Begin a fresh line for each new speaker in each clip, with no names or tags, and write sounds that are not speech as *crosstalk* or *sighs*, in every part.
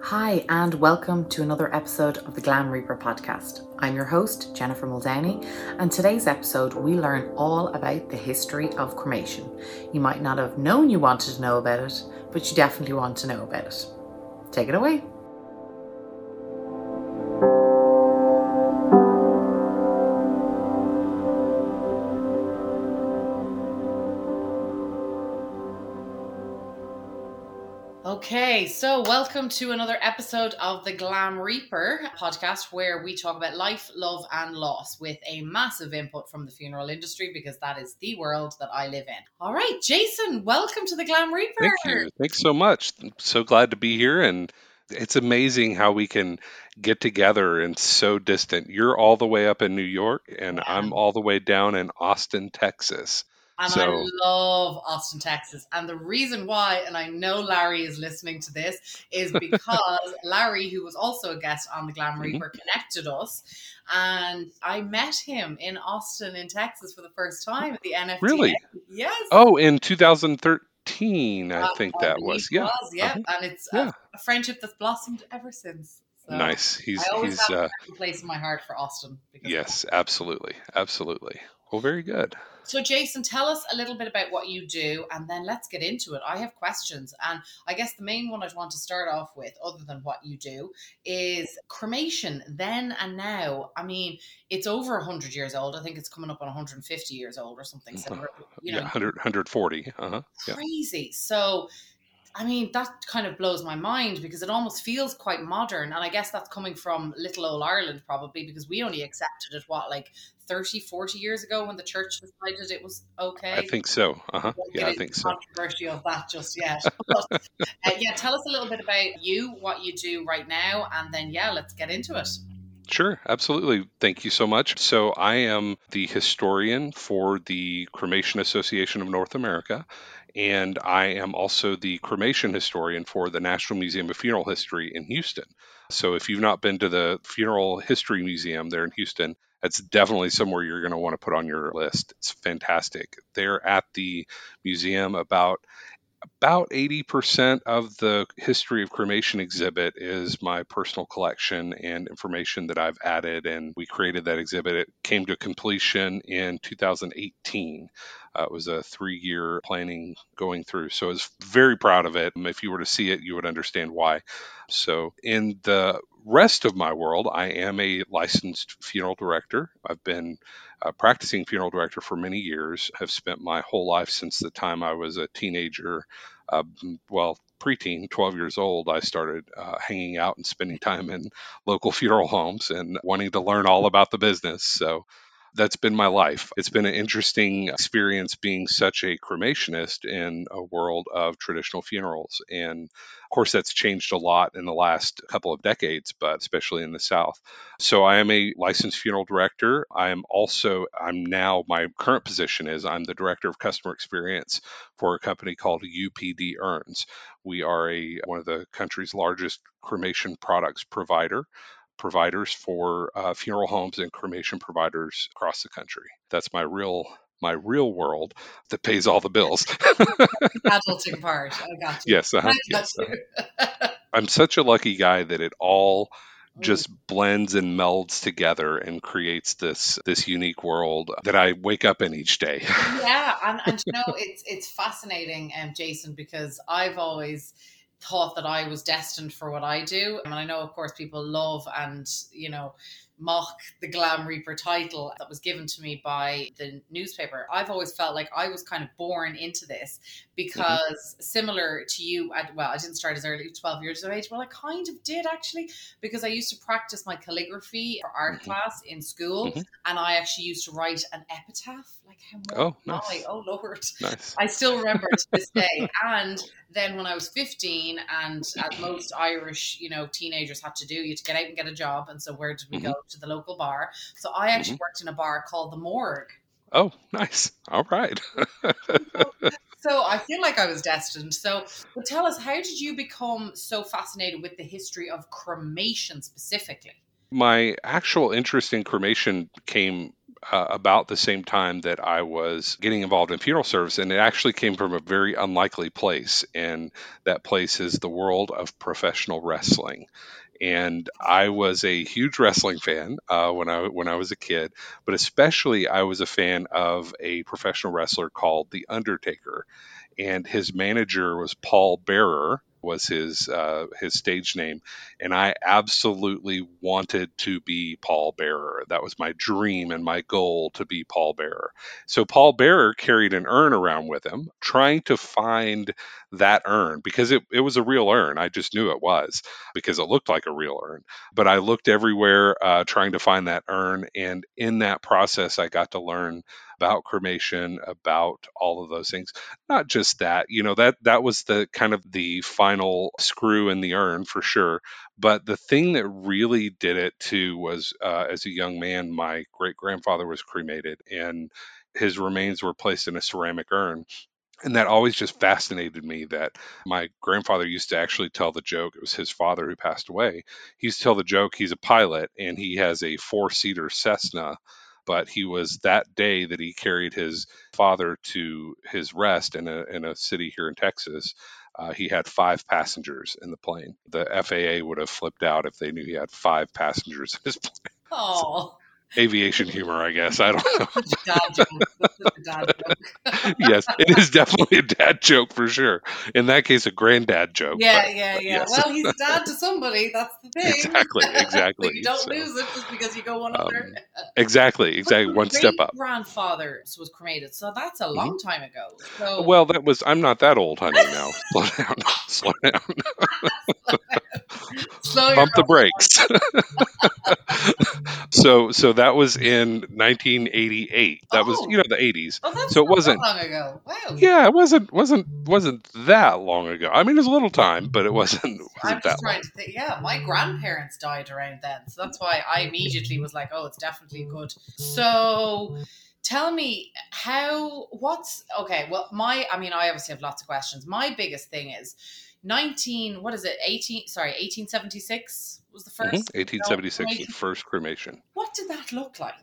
Hi, and welcome to another episode of the Glam Reaper podcast. I'm your host, Jennifer Muldowney, and today's episode we learn all about the history of cremation. You might not have known you wanted to know about it, but you definitely want to know about it. Take it away. Okay, so welcome to another episode of the Glam Reaper podcast where we talk about life, love, and loss with a massive input from the funeral industry because that is the world that I live in. All right, Jason, welcome to the Glam Reaper.
Thank you. Thanks so much. I'm so glad to be here and it's amazing how we can get together and so distant. You're all the way up in New York and
Yeah.
I'm all the way down in Austin, Texas.
And
So-
I love Austin, Texas. And the reason why, and I know Larry is listening to this, is *laughs* because Larry, who was also a guest on the Glam
Mhm.
Reaper, connected us. And I met him in Austin, in Texas, for the first time at the NFT.
Really?
Yes.
Oh, in 2013, I
Uh,
think that was. Yeah.
was, yeah.
Uh-huh.
And it's
Yeah.
a, a friendship that's blossomed ever since. So
Nice. He's he's
have
uh
place in my heart for Austin. Because
yes, absolutely. Absolutely. Well, very good.
So, Jason, tell us a little bit about what you do, and then let's get into it. I have questions, and I guess the main one I'd want to start off with, other than what you do, is cremation then and now. I mean, it's over 100 years old. I think it's coming up on 150 years old or something *laughs* similar. You know,
yeah, 100 140. Uh-huh. Yeah.
crazy. So, I mean, that kind of blows my mind because it almost feels quite modern. And I guess that's coming from little old Ireland, probably, because we only accepted it, what, like 30, 40 years ago when the church decided it was okay?
I think so. Uh-huh. Yeah, I think so.
Controversy of that just yet. But, uh, yeah, tell us a little bit about you, what you do right now, and then yeah, let's get into it.
Sure, absolutely. Thank you so much. So, I am the historian for the Cremation Association of North America, and I am also the cremation historian for the National Museum of Funeral History in Houston. So, if you've not been to the Funeral History Museum there in Houston, that's definitely somewhere you're going to want to put on your list. It's fantastic. They're at the museum about about 80% of the history of cremation exhibit is my personal collection and information that I've added. And we created that exhibit. It came to completion in 2018. Uh, it was a three year planning going through. So I was very proud of it. If you were to see it, you would understand why. So, in the rest of my world, I am a licensed funeral director. I've been a practicing funeral director for many years. Have spent my whole life since the time I was a teenager, uh, well, preteen, 12 years old. I started uh, hanging out and spending time in local *laughs* funeral homes and wanting to learn all about the business. So that's been my life. It's been an interesting experience being such a cremationist in a world of traditional funerals. And of course, that's changed a lot in the last couple of decades, but especially in the South. So I am a licensed funeral director. I am also, I'm now, my current position is I'm the director of customer experience for a company called UPD Urns. We are a one of the country's largest cremation products provider providers for uh, funeral homes and cremation providers across the country. That's my real my real world that pays all the bills. *laughs*
Adulting *laughs* part, I got you.
yes, uh-huh,
I got
yes.
you.
I'm such a lucky guy that it all
Mm. *laughs*
just blends and melds together and creates this this unique world that I wake up in each day.
yeah, and, and you know it's it's fascinating, um, Jason, because I've always thought that I was destined for what I do, and I know, of course, people love and you know mock the Glam Reaper title that was given to me by the newspaper. I've always felt like I was kind of born into this because similar to you, at, well, I didn't start as early as 12 years of age. Well, I kind of did actually because I used to practice my calligraphy for art
Mhm.
class in school
Mhm.
and I actually used to write an epitaph. Like, how
Oh, nice.
I? Oh, Lord.
nice.
I still remember to this day. And then when I was 15, and as most Irish, you know, teenagers had to do, you had to get out and get a job. And so where did we go? To the local bar. So I actually mm-hmm. worked in a bar called the Morgue.
Oh, nice. All right. *laughs*
So I feel like I was destined. So, but tell us, how did you become so fascinated with the history of cremation specifically?
My actual interest in cremation came uh, about the same time that I was getting involved in funeral service, and it actually came from a very unlikely place, and that place is the world of professional wrestling. And I was a huge wrestling fan uh, when I when I was a kid, but especially I was a fan of a professional wrestler called The Undertaker, and his manager was Paul Bearer, was his uh, his stage name, and I absolutely wanted to be Paul Bearer. That was my dream and my goal to be Paul Bearer. So Paul Bearer carried an urn around with him, trying to find that urn because it, it was a real urn. I just knew it was because it looked like a real urn. But I looked everywhere uh, trying to find that urn, and in that process, I got to learn about cremation, about all of those things. Not just that, you know, that that was the kind of the final screw in the urn for sure. But the thing that really did it too was, uh, as a young man, my great grandfather was cremated, and his remains were placed in a ceramic urn and that always just fascinated me that my grandfather used to actually tell the joke it was his father who passed away he used to tell the joke he's a pilot and he has a four seater cessna but he was that day that he carried his father to his rest in a, in a city here in Texas. Uh, he had five passengers in the plane. The FAA would have flipped out if they knew he had five passengers in his *laughs* plane.
Oh
aviation humor, I guess. I don't know. *laughs* yes, it is definitely a dad joke for sure. In that case, a granddad joke.
Yeah, but, yeah, yeah. Yes. Well, he's dad to somebody. That's the thing.
Exactly, *laughs* exactly.
you don't so, lose it just because you go one um, under.
exactly, exactly. One step up.
Grandfather was cremated, so that's a long mm-hmm. time ago. So...
Well, that was. I'm not that old, honey. Now, *laughs* slow down. Slow down. Slow Bump the brakes. so, so that was in 1988. That oh. was you know the 80s.
Oh,
so it wasn't
long ago. Wow.
Yeah, it wasn't wasn't wasn't that long ago. I mean, it was a little time, but it wasn't. wasn't
I'm *laughs* just trying long. to think. Yeah, my grandparents died around then, so that's why I immediately was like, oh, it's definitely good. So tell me how what's okay well my i mean i obviously have lots of questions my biggest thing is 19 what is it 18 sorry 1876 was the 1st mm-hmm.
1876 the first cremation.
What did that look like?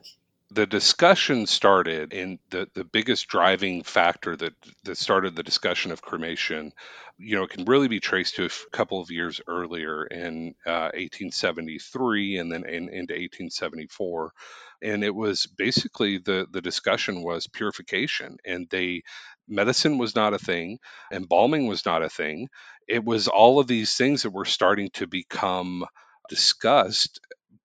The discussion started in the, the biggest driving factor that, that started the discussion of cremation you know it can really be traced to a couple of years earlier in uh, 1873 and then in, into 1874 and it was basically the the discussion was purification and they medicine was not a thing embalming was not a thing. It was all of these things that were starting to become discussed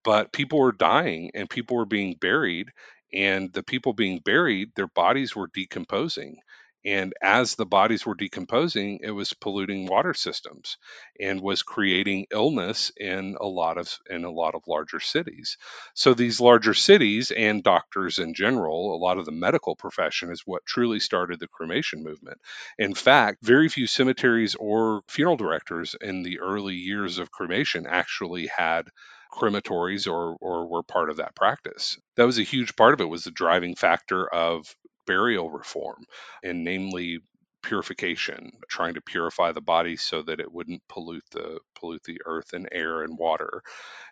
but people were dying and people were being buried and the people being buried their bodies were decomposing and as the bodies were decomposing it was polluting water systems and was creating illness in a lot of in a lot of larger cities so these larger cities and doctors in general a lot of the medical profession is what truly started the cremation movement in fact very few cemeteries or funeral directors in the early years of cremation actually had crematories or or were part of that practice. That was a huge part of it was the driving factor of burial reform, and namely purification, trying to purify the body so that it wouldn't pollute the pollute the earth and air and water.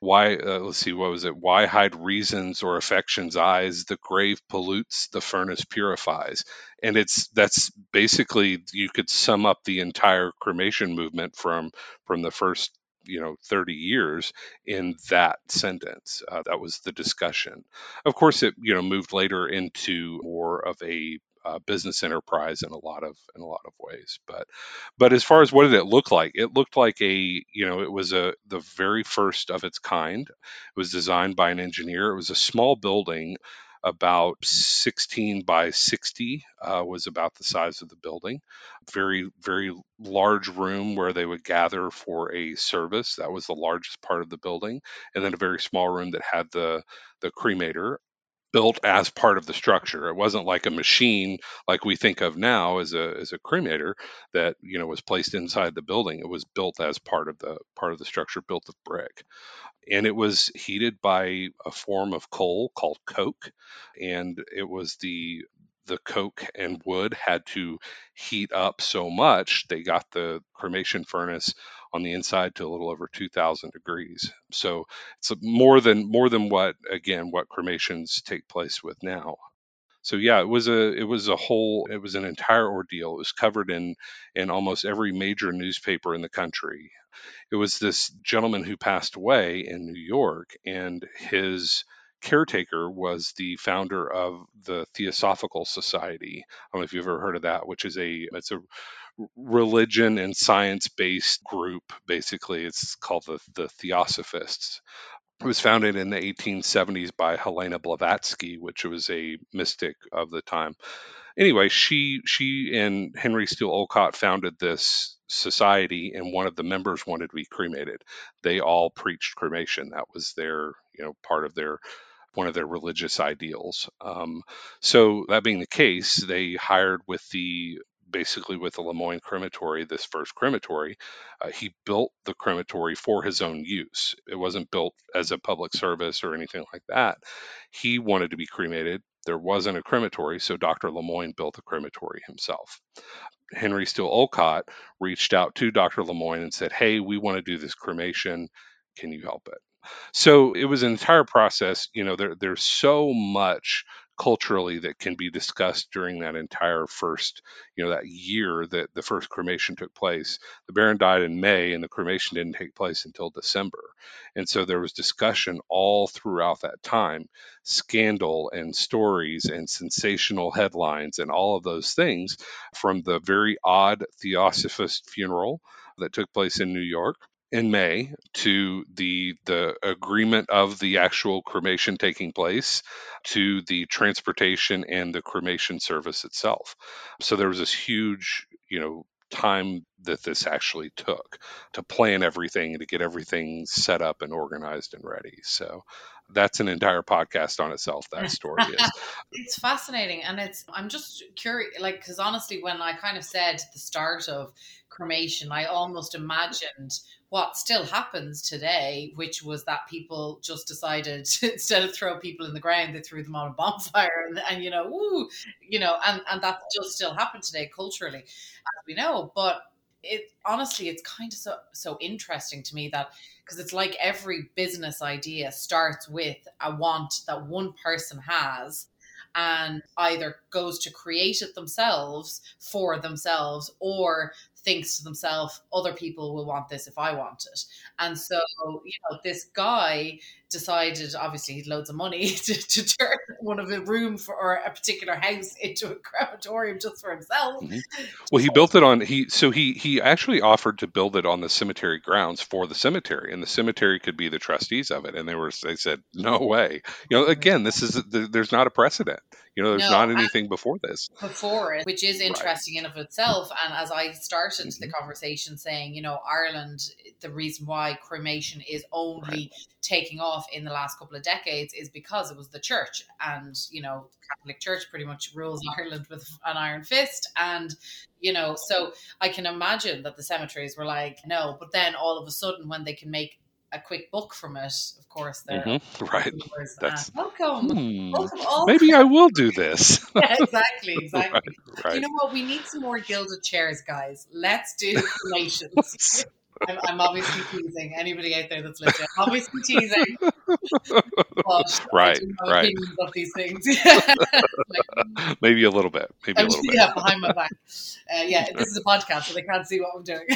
Why? Uh, let's see, what was it? Why hide reasons or affections' eyes? The grave pollutes, the furnace purifies, and it's that's basically you could sum up the entire cremation movement from from the first you know 30 years in that sentence uh, that was the discussion. Of course it you know moved later into more of a uh, business enterprise in a lot of in a lot of ways but but as far as what did it look like it looked like a you know it was a the very first of its kind. It was designed by an engineer. It was a small building about 16 by 60 uh, was about the size of the building. Very very large room where they would gather for a service. That was the largest part of the building. And then a very small room that had the the cremator built as part of the structure. It wasn't like a machine like we think of now as a as a cremator that you know was placed inside the building. It was built as part of the part of the structure, built of brick and it was heated by a form of coal called coke and it was the the coke and wood had to heat up so much, they got the cremation furnace on the inside to a little over 2000 degrees. So it's more than more than what again what cremations take place with now. So yeah, it was a it was a whole it was an entire ordeal. It was covered in in almost every major newspaper in the country. It was this gentleman who passed away in New York and his caretaker was the founder of the Theosophical Society. I don't know if you've ever heard of that, which is a it's a religion and science based group. Basically, it's called the the Theosophists. It was founded in the 1870s by Helena Blavatsky, which was a mystic of the time. Anyway, she she and Henry Steele Olcott founded this society, and one of the members wanted to be cremated. They all preached cremation. That was their you know part of their one of their religious ideals. Um, so that being the case, they hired with the basically with the Lemoyne crematory, this first crematory, uh, he built the crematory for his own use. It wasn't built as a public service or anything like that. He wanted to be cremated. There wasn't a crematory, so Dr. Lemoyne built a crematory himself. Henry Steele Olcott reached out to Dr. Lemoyne and said, Hey, we want to do this cremation. Can you help it? So it was an entire process. You know, there, there's so much culturally that can be discussed during that entire first, you know, that year that the first cremation took place. The Baron died in May and the cremation didn't take place until December. And so there was discussion all throughout that time, scandal and stories and sensational headlines and all of those things from the very odd Theosophist funeral that took place in New York in May to the the agreement of the actual cremation taking place to the transportation and the cremation service itself. So there was this huge, you know, time that this actually took to plan everything and to get everything set up and organized and ready. So that's an entire podcast on itself that *laughs* story is
it's fascinating and it's i'm just curious like because honestly when i kind of said the start of cremation i almost imagined what still happens today, which was that people just decided *laughs* instead of throw people in the ground, they threw them on a bonfire, and, and you know, woo, you know, and and that does still happen today culturally, as we know. But it honestly, it's kind of so so interesting to me that because it's like every business idea starts with a want that one person has and either goes to create it themselves for themselves or thinks to themselves, other people will want this if I want it. And so, you know, this guy decided, obviously, he had loads of money *laughs* to, to turn one of a room for or a particular house into a *laughs* crematorium just for himself.
Mm-hmm. Well, he built it on he so he he actually offered to build it on the cemetery grounds for the cemetery, and the cemetery could be the trustees of it. And they were they said no way. You know, again, this is there's not a precedent. You know, there's no, not anything before this.
Before it, which is interesting right. in of itself. And as I started mm-hmm. the conversation saying, you know, Ireland, the reason why cremation is only right. taking off in the last couple of decades is because it was the church. And, you know, Catholic Church pretty much rules *laughs* Ireland with an iron fist. And, you know, so I can imagine that the cemeteries were like, no, but then all of a sudden when they can make a quick book from it, of course. There,
mm-hmm. *laughs* right.
That's welcome. Hmm, welcome
maybe I will do this. *laughs*
yeah, exactly, exactly. right, right. You know what? We need some more gilded chairs, guys. Let's do nations. I'm, I'm, obviously teasing anybody out there that's listening. I'm obviously teasing. *laughs*
right, right.
Of these things. *laughs*
like, Maybe a little bit. Maybe I'm a little bit.
Yeah, behind my back. Uh, yeah, this is a podcast, so they can't see what I'm doing.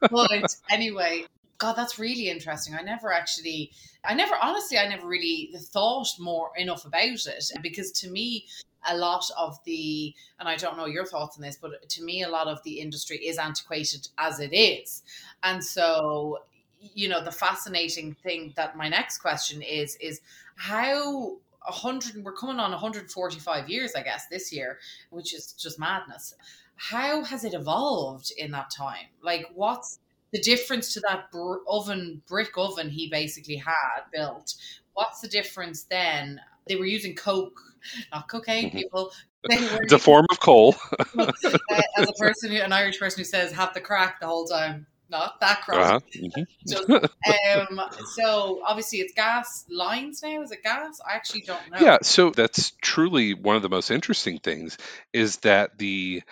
*laughs* but anyway, God, that's really interesting. I never actually, I never, honestly, I never really thought more enough about it because to me, a lot of the, and I don't know your thoughts on this, but to me, a lot of the industry is antiquated as it is. And so, you know, the fascinating thing that my next question is, is how 100, we're coming on 145 years, I guess, this year, which is just madness. How has it evolved in that time? Like, what's the difference to that oven brick oven he basically had built what's the difference then they were using coke not cocaine mm-hmm. people *laughs*
it's a form of coal *laughs* *laughs*
as a person who, an irish person who says have the crack the whole time not that crack.
Uh-huh. mhm.
Just, um, so obviously it's gas lines now. Is it gas? I actually don't know.
Yeah, so that's truly one of the most interesting things is that the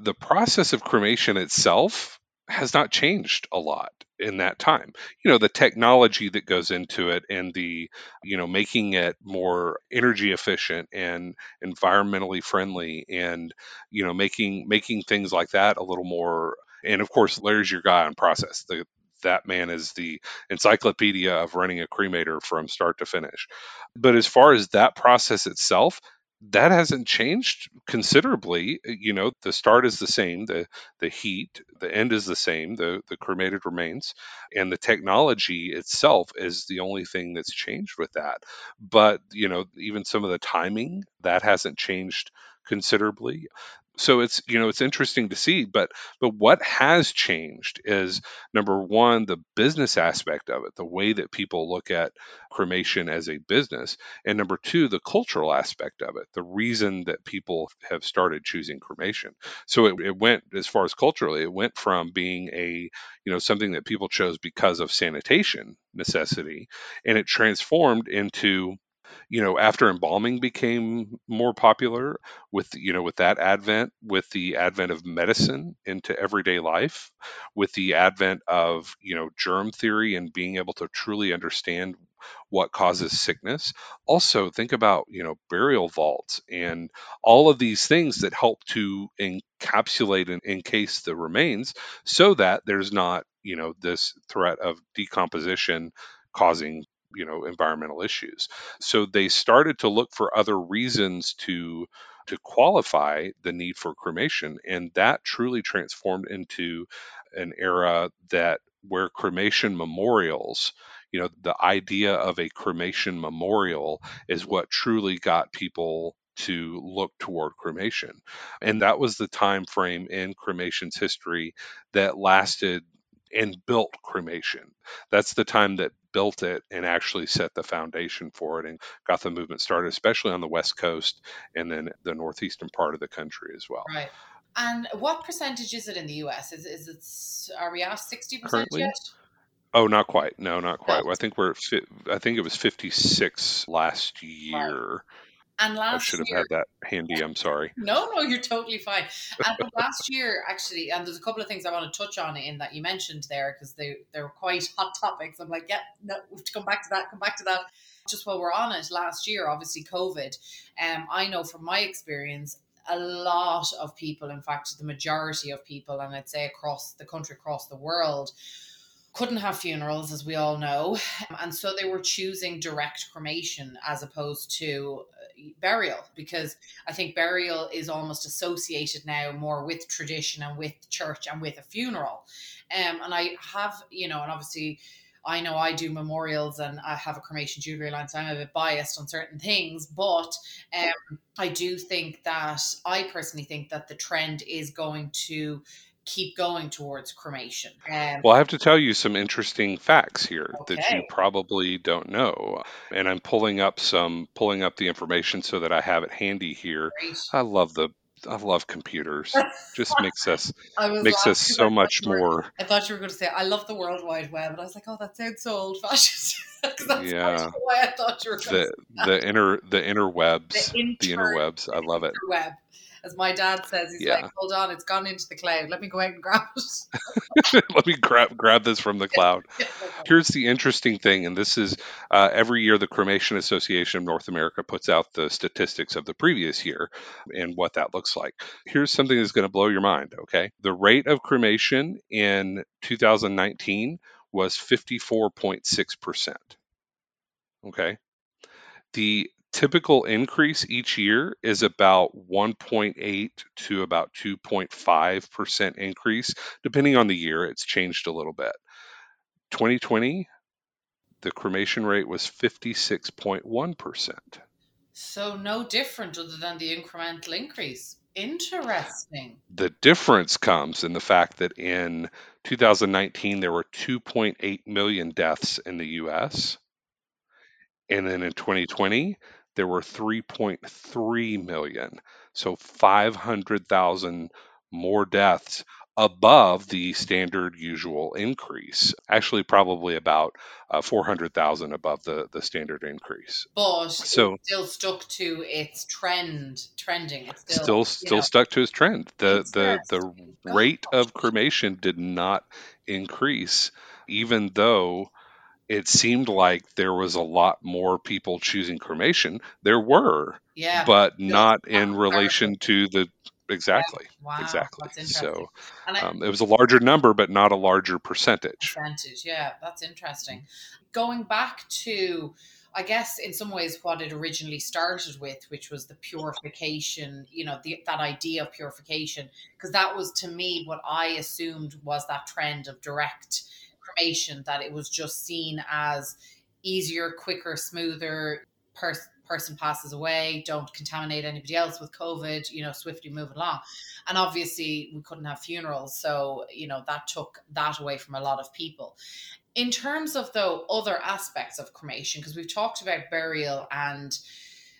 the process of cremation itself has not changed a lot in that time. You know, the technology that goes into it and the, you know, making it more energy efficient and environmentally friendly and, you know, making making things like that a little more and of course Larry's your guy on process. The that man is the encyclopedia of running a cremator from start to finish. But as far as that process itself, that hasn't changed considerably. You know, the start is the same, the the heat, the end is the same, the the cremated remains, and the technology itself is the only thing that's changed with that. But you know, even some of the timing that hasn't changed considerably so it's you know it's interesting to see but but what has changed is number one the business aspect of it the way that people look at cremation as a business and number two the cultural aspect of it the reason that people have started choosing cremation. So it, it went as far as culturally it went from being a you know something that people chose because of sanitation necessity and it transformed into you know after embalming became more popular with you know with that advent with the advent of medicine into everyday life with the advent of you know germ theory and being able to truly understand what causes sickness. Also think about you know burial vaults and all of these things that help to encapsulate and encase the remains so that there's not you know this threat of decomposition causing you know environmental issues so they started to look for other reasons to to qualify the need for cremation and that truly transformed into an era that where cremation memorials you know the idea of a cremation memorial is what truly got people to look toward cremation and that was the time frame in cremation's history that lasted and built cremation. That's the time that built it and actually set the foundation for it and got the movement started, especially on the West Coast and then the northeastern part of the country as well.
Right. And what percentage is it in the US? Is, is it, are we at 60% yet?
Oh, not quite. No, not quite. No. I think we're. I think it was fifty six last year. Right.
And last
I should have
year,
had that handy. I'm sorry. *laughs*
No, no, you're totally fine. And last year, actually, and there's a couple of things I want to touch on in that you mentioned there because they they're quite *laughs* hot topics. I'm like, yeah, no, we have to come back to that. Come back to that. Just while we're on it, last year, obviously COVID. Um, I know from my experience, a lot of people, in fact, the majority of people, and I'd say across the country, across the world, couldn't have funerals, as we all know. *sighs* And so they were choosing direct cremation as opposed to burial because I think burial is almost associated now more with tradition and with church and with a funeral. Um, and I have, you know, and obviously I know I do memorials and I have a cremation jewelry line, so I'm a bit biased on certain things, but um, I do think that I personally think that the trend is going to keep going towards cremation. Um,
well, I have to tell you some interesting facts here okay. that you probably don't know, and I'm pulling up some pulling up the information so that I have it handy here. Great. I love the I love computers. Just *laughs* makes us makes us so much more.
I thought you were going to say I love the World Wide Web, and I was like, oh, that sounds so old fashioned. *laughs* yeah, why I thought you were
the the inner the interwebs the, inter- the interwebs. I love it.
Interweb as my dad says, he's yeah. like, "Hold on, it's gone into the cloud. Let me go out and grab it. *laughs*
Let me grab grab this from the *laughs* cloud." *laughs* Here's the interesting thing, and this is uh, every year the Cremation Association of North America puts out the statistics of the previous year and what that looks like. Here's something that's going to blow your mind. Okay, the rate of cremation in 2019 was 54.6 percent. Okay, the typical increase each year is about 1.8 to about 2.5% increase. Depending on the year, it's changed a little bit. 2020, the cremation rate was 56.1%.
So, no different other than the incremental increase. Interesting.
The difference comes in the fact that in 2019, there were 2.8 million deaths in the US. And then in 2020, there were 3.3 million. So 500,000 more deaths above the standard usual increase. Actually, probably about uh, 400,000 above the, the standard increase.
But so still stuck to its trend, trending.
It's still still, still know. stuck to its trend. The the the rate of cremation did not increase, even though it seemed like there was a lot more people choosing cremation. There were,
yeah,
but not in relation to the exactly wow, exactly. So I, um, it was a larger number but not a larger percentage.
Percentage. Yeah that's interesting. Going back to i guess in some ways what it originally started with which was the purification you know the, that idea of purification because that was to me what i assumed was that trend of direct cremation that it was just seen as easier quicker smoother person person passes away, don't contaminate anybody else with COVID, you know, swiftly move along. And obviously, we couldn't have funerals. So, you know, that took that away from a lot of people. In terms of, though, other aspects of cremation, because we've talked about burial and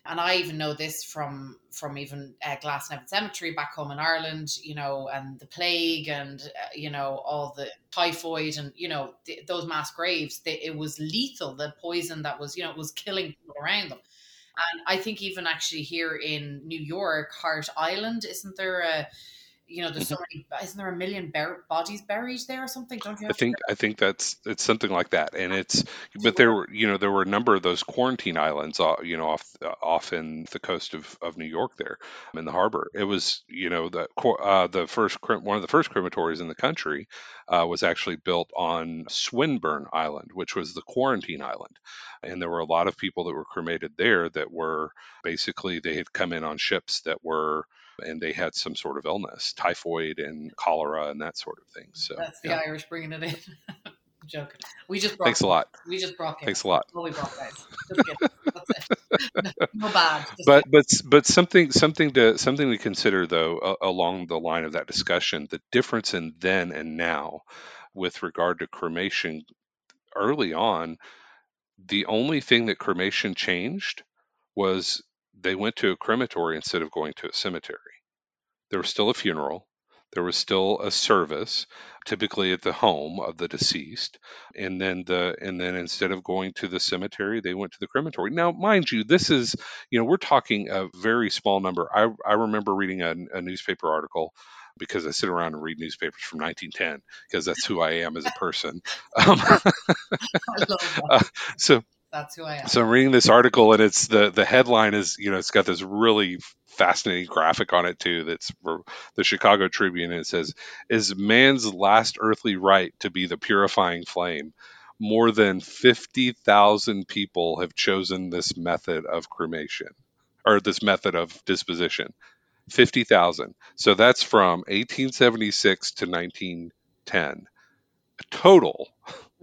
and I even know this from from even uh, Glasnevin Cemetery back home in Ireland, you know, and the plague and uh, you know all the typhoid and you know the, those mass graves. They, it was lethal. The poison that was you know was killing people around them. And I think even actually here in New York, Hart Island, isn't there a you know, there's so many. Isn't there a million bodies buried there or something? Don't you?
I think I think that's it's something like that, and it's but there were you know there were a number of those quarantine islands, you know, off off in the coast of, of New York there in the harbor. It was you know the uh, the first one of the first crematories in the country uh, was actually built on Swinburne Island, which was the quarantine island, and there were a lot of people that were cremated there that were basically they had come in on ships that were and they had some sort of illness, typhoid and cholera and that sort of thing. So
that's the yeah. Irish bringing it in. *laughs* Joking. We just
brought thanks a lot.
We just brought
thanks a lot.
we brought guys. no, bad.
Just but but but something something to something to consider though uh, along the line of that discussion, the difference in then and now with regard to cremation early on the only thing that cremation changed was they went to a crematory instead of going to a cemetery. There was still a funeral, there was still a service, typically at the home of the deceased, and then the and then instead of going to the cemetery, they went to the crematory. Now, mind you, this is you know we're talking a very small number. I I remember reading a, a newspaper article because I sit around and read newspapers from 1910 because that's who I am as a person. *laughs* Um, *laughs* *laughs* uh, so
that's who I am.
So I'm reading this article, and it's the the headline is you know it's got this really fascinating graphic on it too. That's the Chicago Tribune. And it says, "Is man's last earthly rite to be the purifying flame?" More than fifty thousand people have chosen this method of cremation, or this method of disposition. Fifty thousand. So that's from 1876 to 1910. A total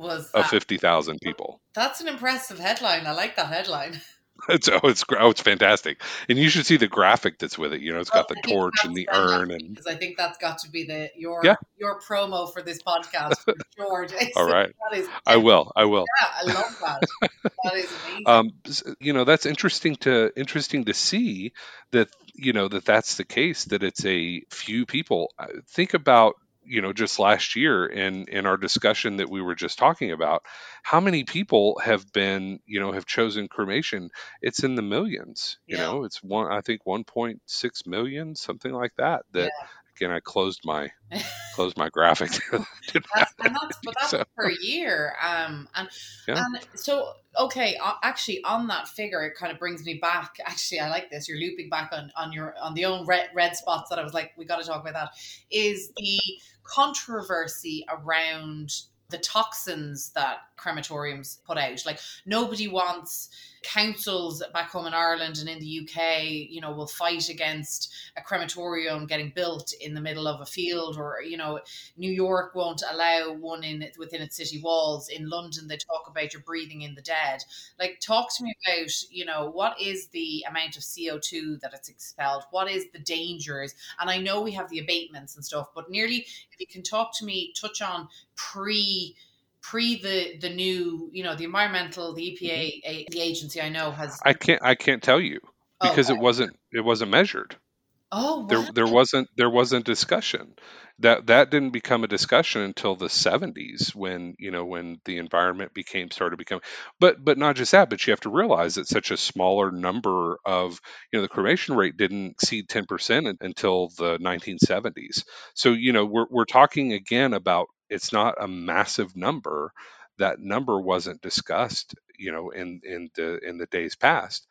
was of fifty thousand people.
That's an impressive headline. I like that headline. *laughs*
It's oh, it's oh, it's fantastic, and you should see the graphic that's with it. You know, it's got well, the torch and the urn, and
because I think that's got to be the your yeah. your promo for this podcast for *laughs* sure.
All right, *laughs* I will. I will.
Yeah, I love that. that is amazing. Um,
you know, that's interesting to interesting to see that you know that that's the case. That it's a few people. Think about you know just last year in in our discussion that we were just talking about how many people have been you know have chosen cremation it's in the millions you yeah. know it's one i think 1.6 million something like that that yeah. Again i closed my *laughs* closed my graphic
that's, and that's, but that's *laughs* so. per year um and yeah. and so okay uh, actually on that figure it kind of brings me back actually i like this you're looping back on on your on the own red red spots that i was like we got to talk about that is the controversy around the toxins that crematoriums put out. Like nobody wants councils back home in Ireland and in the UK, you know, will fight against a crematorium getting built in the middle of a field, or you know, New York won't allow one in within its city walls. In London, they talk about you're breathing in the dead. Like, talk to me about, you know, what is the amount of CO two that it's expelled? What is the dangers? And I know we have the abatements and stuff, but nearly, if you can talk to me, touch on pre pre the the new you know the environmental the EPA mm-hmm. the agency I know has
I can't I can't tell you oh, because oh, it wasn't it wasn't measured.
Oh
There there wasn't there wasn't discussion. That that didn't become a discussion until the 70s when, you know, when the environment became started becoming but but not just that, but you have to realize that such a smaller number of, you know, the cremation rate didn't exceed 10% until the 1970s. So, you know, we're we're talking again about it's not a massive number. That number wasn't discussed, you know, in in the in the days past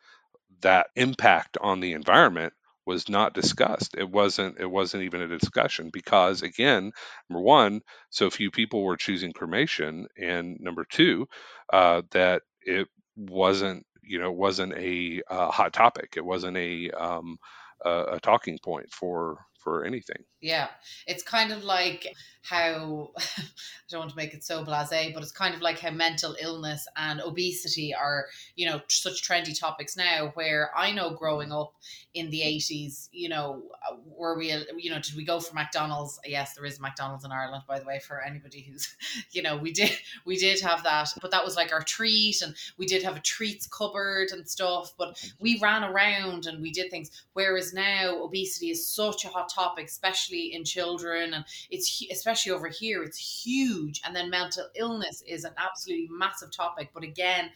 that impact on the environment was not discussed. It wasn't it wasn't even a discussion because again, number one, so few people were choosing cremation, and number two, uh, that it wasn't you know wasn't a uh, hot topic. It wasn't a um, a, talking point for for anything.
Yeah, it's kind of like how *laughs* I don't want to make it so blasé, but it's kind of like how mental illness and obesity are, you know, such trendy topics now. Where I know growing up in the eighties, you know, uh, were we, you know, did we go for McDonald's? Yes, there is McDonald's in Ireland, by the way, for anybody who's, *laughs* you know, we did *laughs* we did have that, but that was like our treat, and we did have a treats cupboard and stuff. But we ran around and we did things. Whereas now, obesity is such a hot topic, especially especially in children and it's especially over here it's huge and then mental illness is an absolutely massive topic but again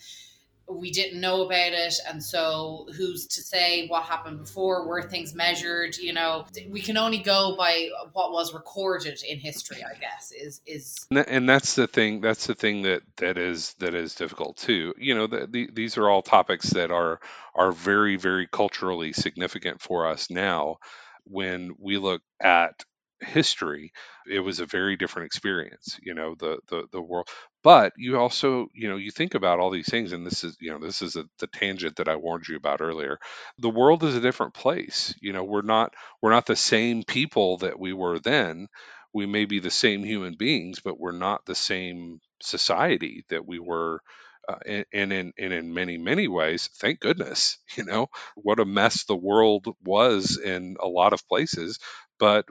we didn't know about it. And so who's to say what happened before? Were things measured? You know we can only go by what was recorded in history i guess is is
and that's the thing that's the thing that that is that is difficult too. You know the, the, these are all topics that are are very very culturally significant for us now. When we look at history it was a very different experience you know the the the world but you also you know you think about all these things and this is you know this is a, the tangent that i warned you about earlier. The world is a different place you know we're not we're not the same people that we were then. We may be the same human beings but we're not the same society that we were uh, and, and in and in many many ways thank goodness *laughs* you know what a mess the world was in a lot of places but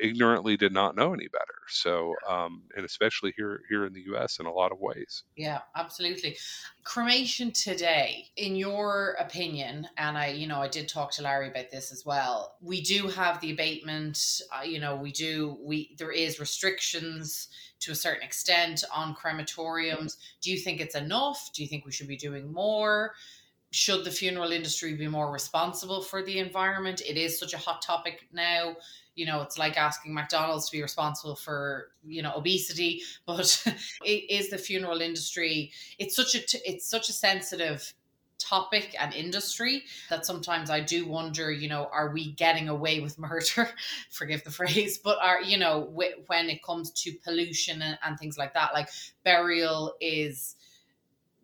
ignorantly did not know any better so um, and especially here here in the us in a lot of ways
yeah absolutely cremation today in your opinion and i you know i did talk to larry about this as well we do have the abatement uh, you know we do we there is restrictions to a certain extent on crematoriums. Do you think it's enough? Do you think we should be doing more? Should the funeral industry be more responsible for the environment? It is such a hot topic now. You know, it's like asking McDonald's to be responsible for, you know, obesity, *laughs* but it is the funeral industry. It's such a it's such a sensitive topic and industry that sometimes I do wonder, you know, are we getting away with *laughs* murder? Forgive the phrase, but are, you know, when it comes to pollution and, and things like that, like burial is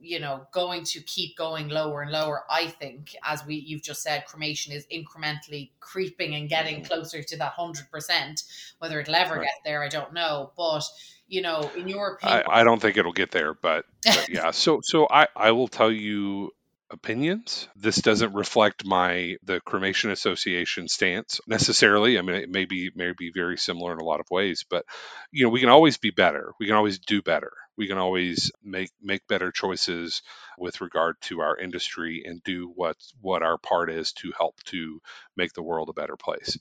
you know going to keep going lower and lower i think as we you've just said cremation is incrementally creeping and getting mm-hmm. closer to that 100% whether it'll ever right. get there i don't know but you know in your opinion
i, I don't think it'll get there but, but yeah *laughs* so so i i will tell you opinions. This doesn't reflect my the cremation association stance necessarily. I mean, it may be may be very similar in a lot of ways, but you know, we can always be better. We can always do better. We can always make make better choices with regard to our industry and do what what our part is to help to make the world a better place.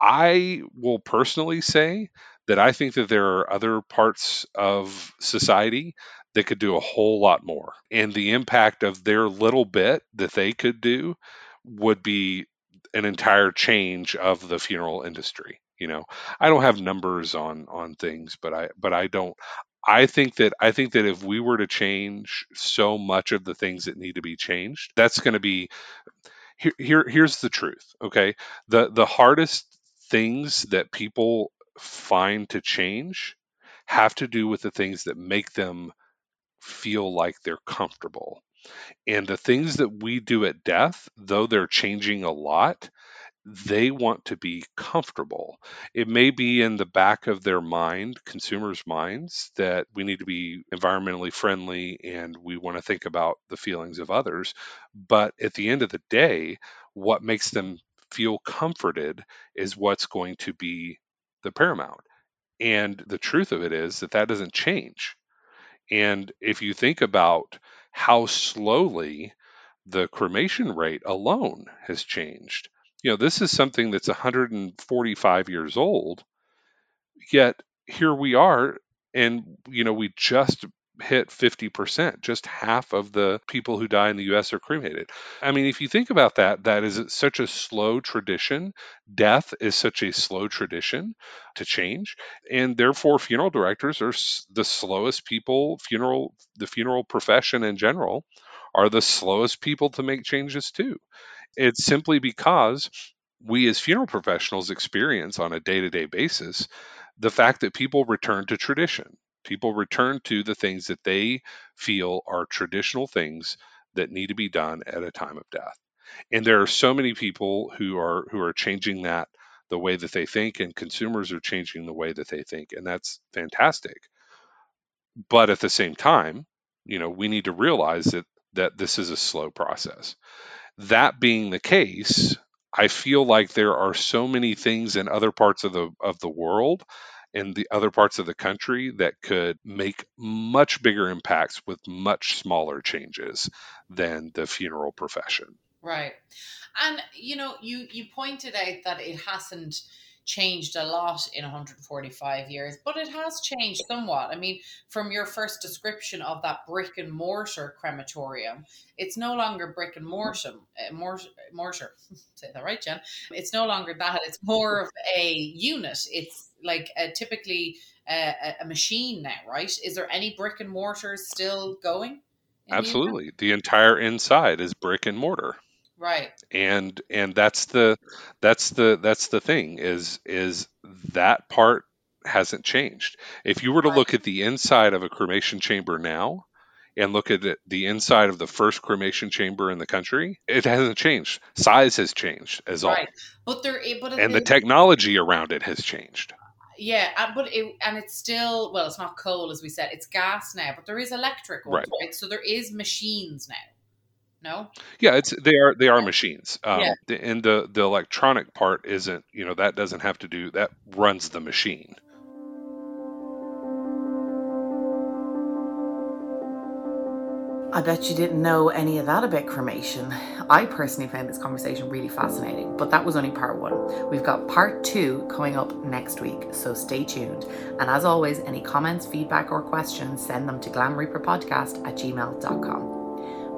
I will personally say that I think that there are other parts of society that could do a whole lot more. And the impact of their little bit that they could do would be an entire change of the funeral industry. You know, I don't have numbers on on things, but I but I don't I think that I think that if we were to change so much of the things that need to be changed, that's going to be here, here here's the truth, okay? The the hardest things that people find to change have to do with the things that make them feel like they're comfortable. And the things that we do at death, though they're changing a lot, they want to be comfortable. It may be in the back of their mind, consumers' minds, that we need to be environmentally friendly and we want to think about the feelings of others. But at the end of the day, what makes them feel comforted is what's going to be the paramount. And the truth of it is that that doesn't change. And if you think about how slowly the cremation rate alone has changed, You know, this is something that's 145 years old, yet here we are, and you know, we just hit 50%. Just half of the people who die in the US are cremated. I mean, if you think about that, that is such a slow tradition. Death is such a slow tradition to change. And therefore, funeral directors are the slowest people, funeral, the funeral profession in general are the slowest people to make changes too. It's simply because we as funeral professionals experience on a day to day basis the fact that people return to tradition. People return to the things that they feel are traditional things that need to be done at a time of death. And there are so many people who are who are changing that the way that they think and consumers are changing the way that they think and that's fantastic. But at the same time, you know, we need to realize that that this is a slow process. That being the case, I feel like there are so many things in other parts of the of the world in the other parts of the country that could make much bigger impacts with much smaller changes than the funeral profession.
Right. And you know, you you pointed out that it hasn't changed a lot in 145 years, but it has changed somewhat. I mean, from your first description of that brick and mortar crematorium, it's no longer brick and mortar. Uh, mortar, mortar. *laughs* Say that right, Jen. It's no longer that. It's more of a unit. It's like a, typically a, a machine now, right? Is there any brick and mortar still going?
Absolutely. The entire inside is brick and mortar
right
and and that's the that's the that's the thing is is that part hasn't changed if you were to right. look at the inside of a cremation chamber now and look at the inside of the first cremation chamber in the country, it hasn't changed. Size has changed as right.
all. But there, but
and the technology around it has changed.
Yeah, uh, but it and it's still well, it's not coal as we said. It's gas now, but there is electric ones, right? right? So there is machines now. No.
Yeah, it's they are they are machines. Um, yeah. The, and the the electronic part isn't you know that doesn't have to do that runs the machine.
I bet you didn't know any of that about cremation. I personally found this conversation really fascinating, but that was only part one. We've got part two coming up next week, so stay tuned. And as always, any comments, feedback, or questions, send them to glamreaperpodcast at gmail.com.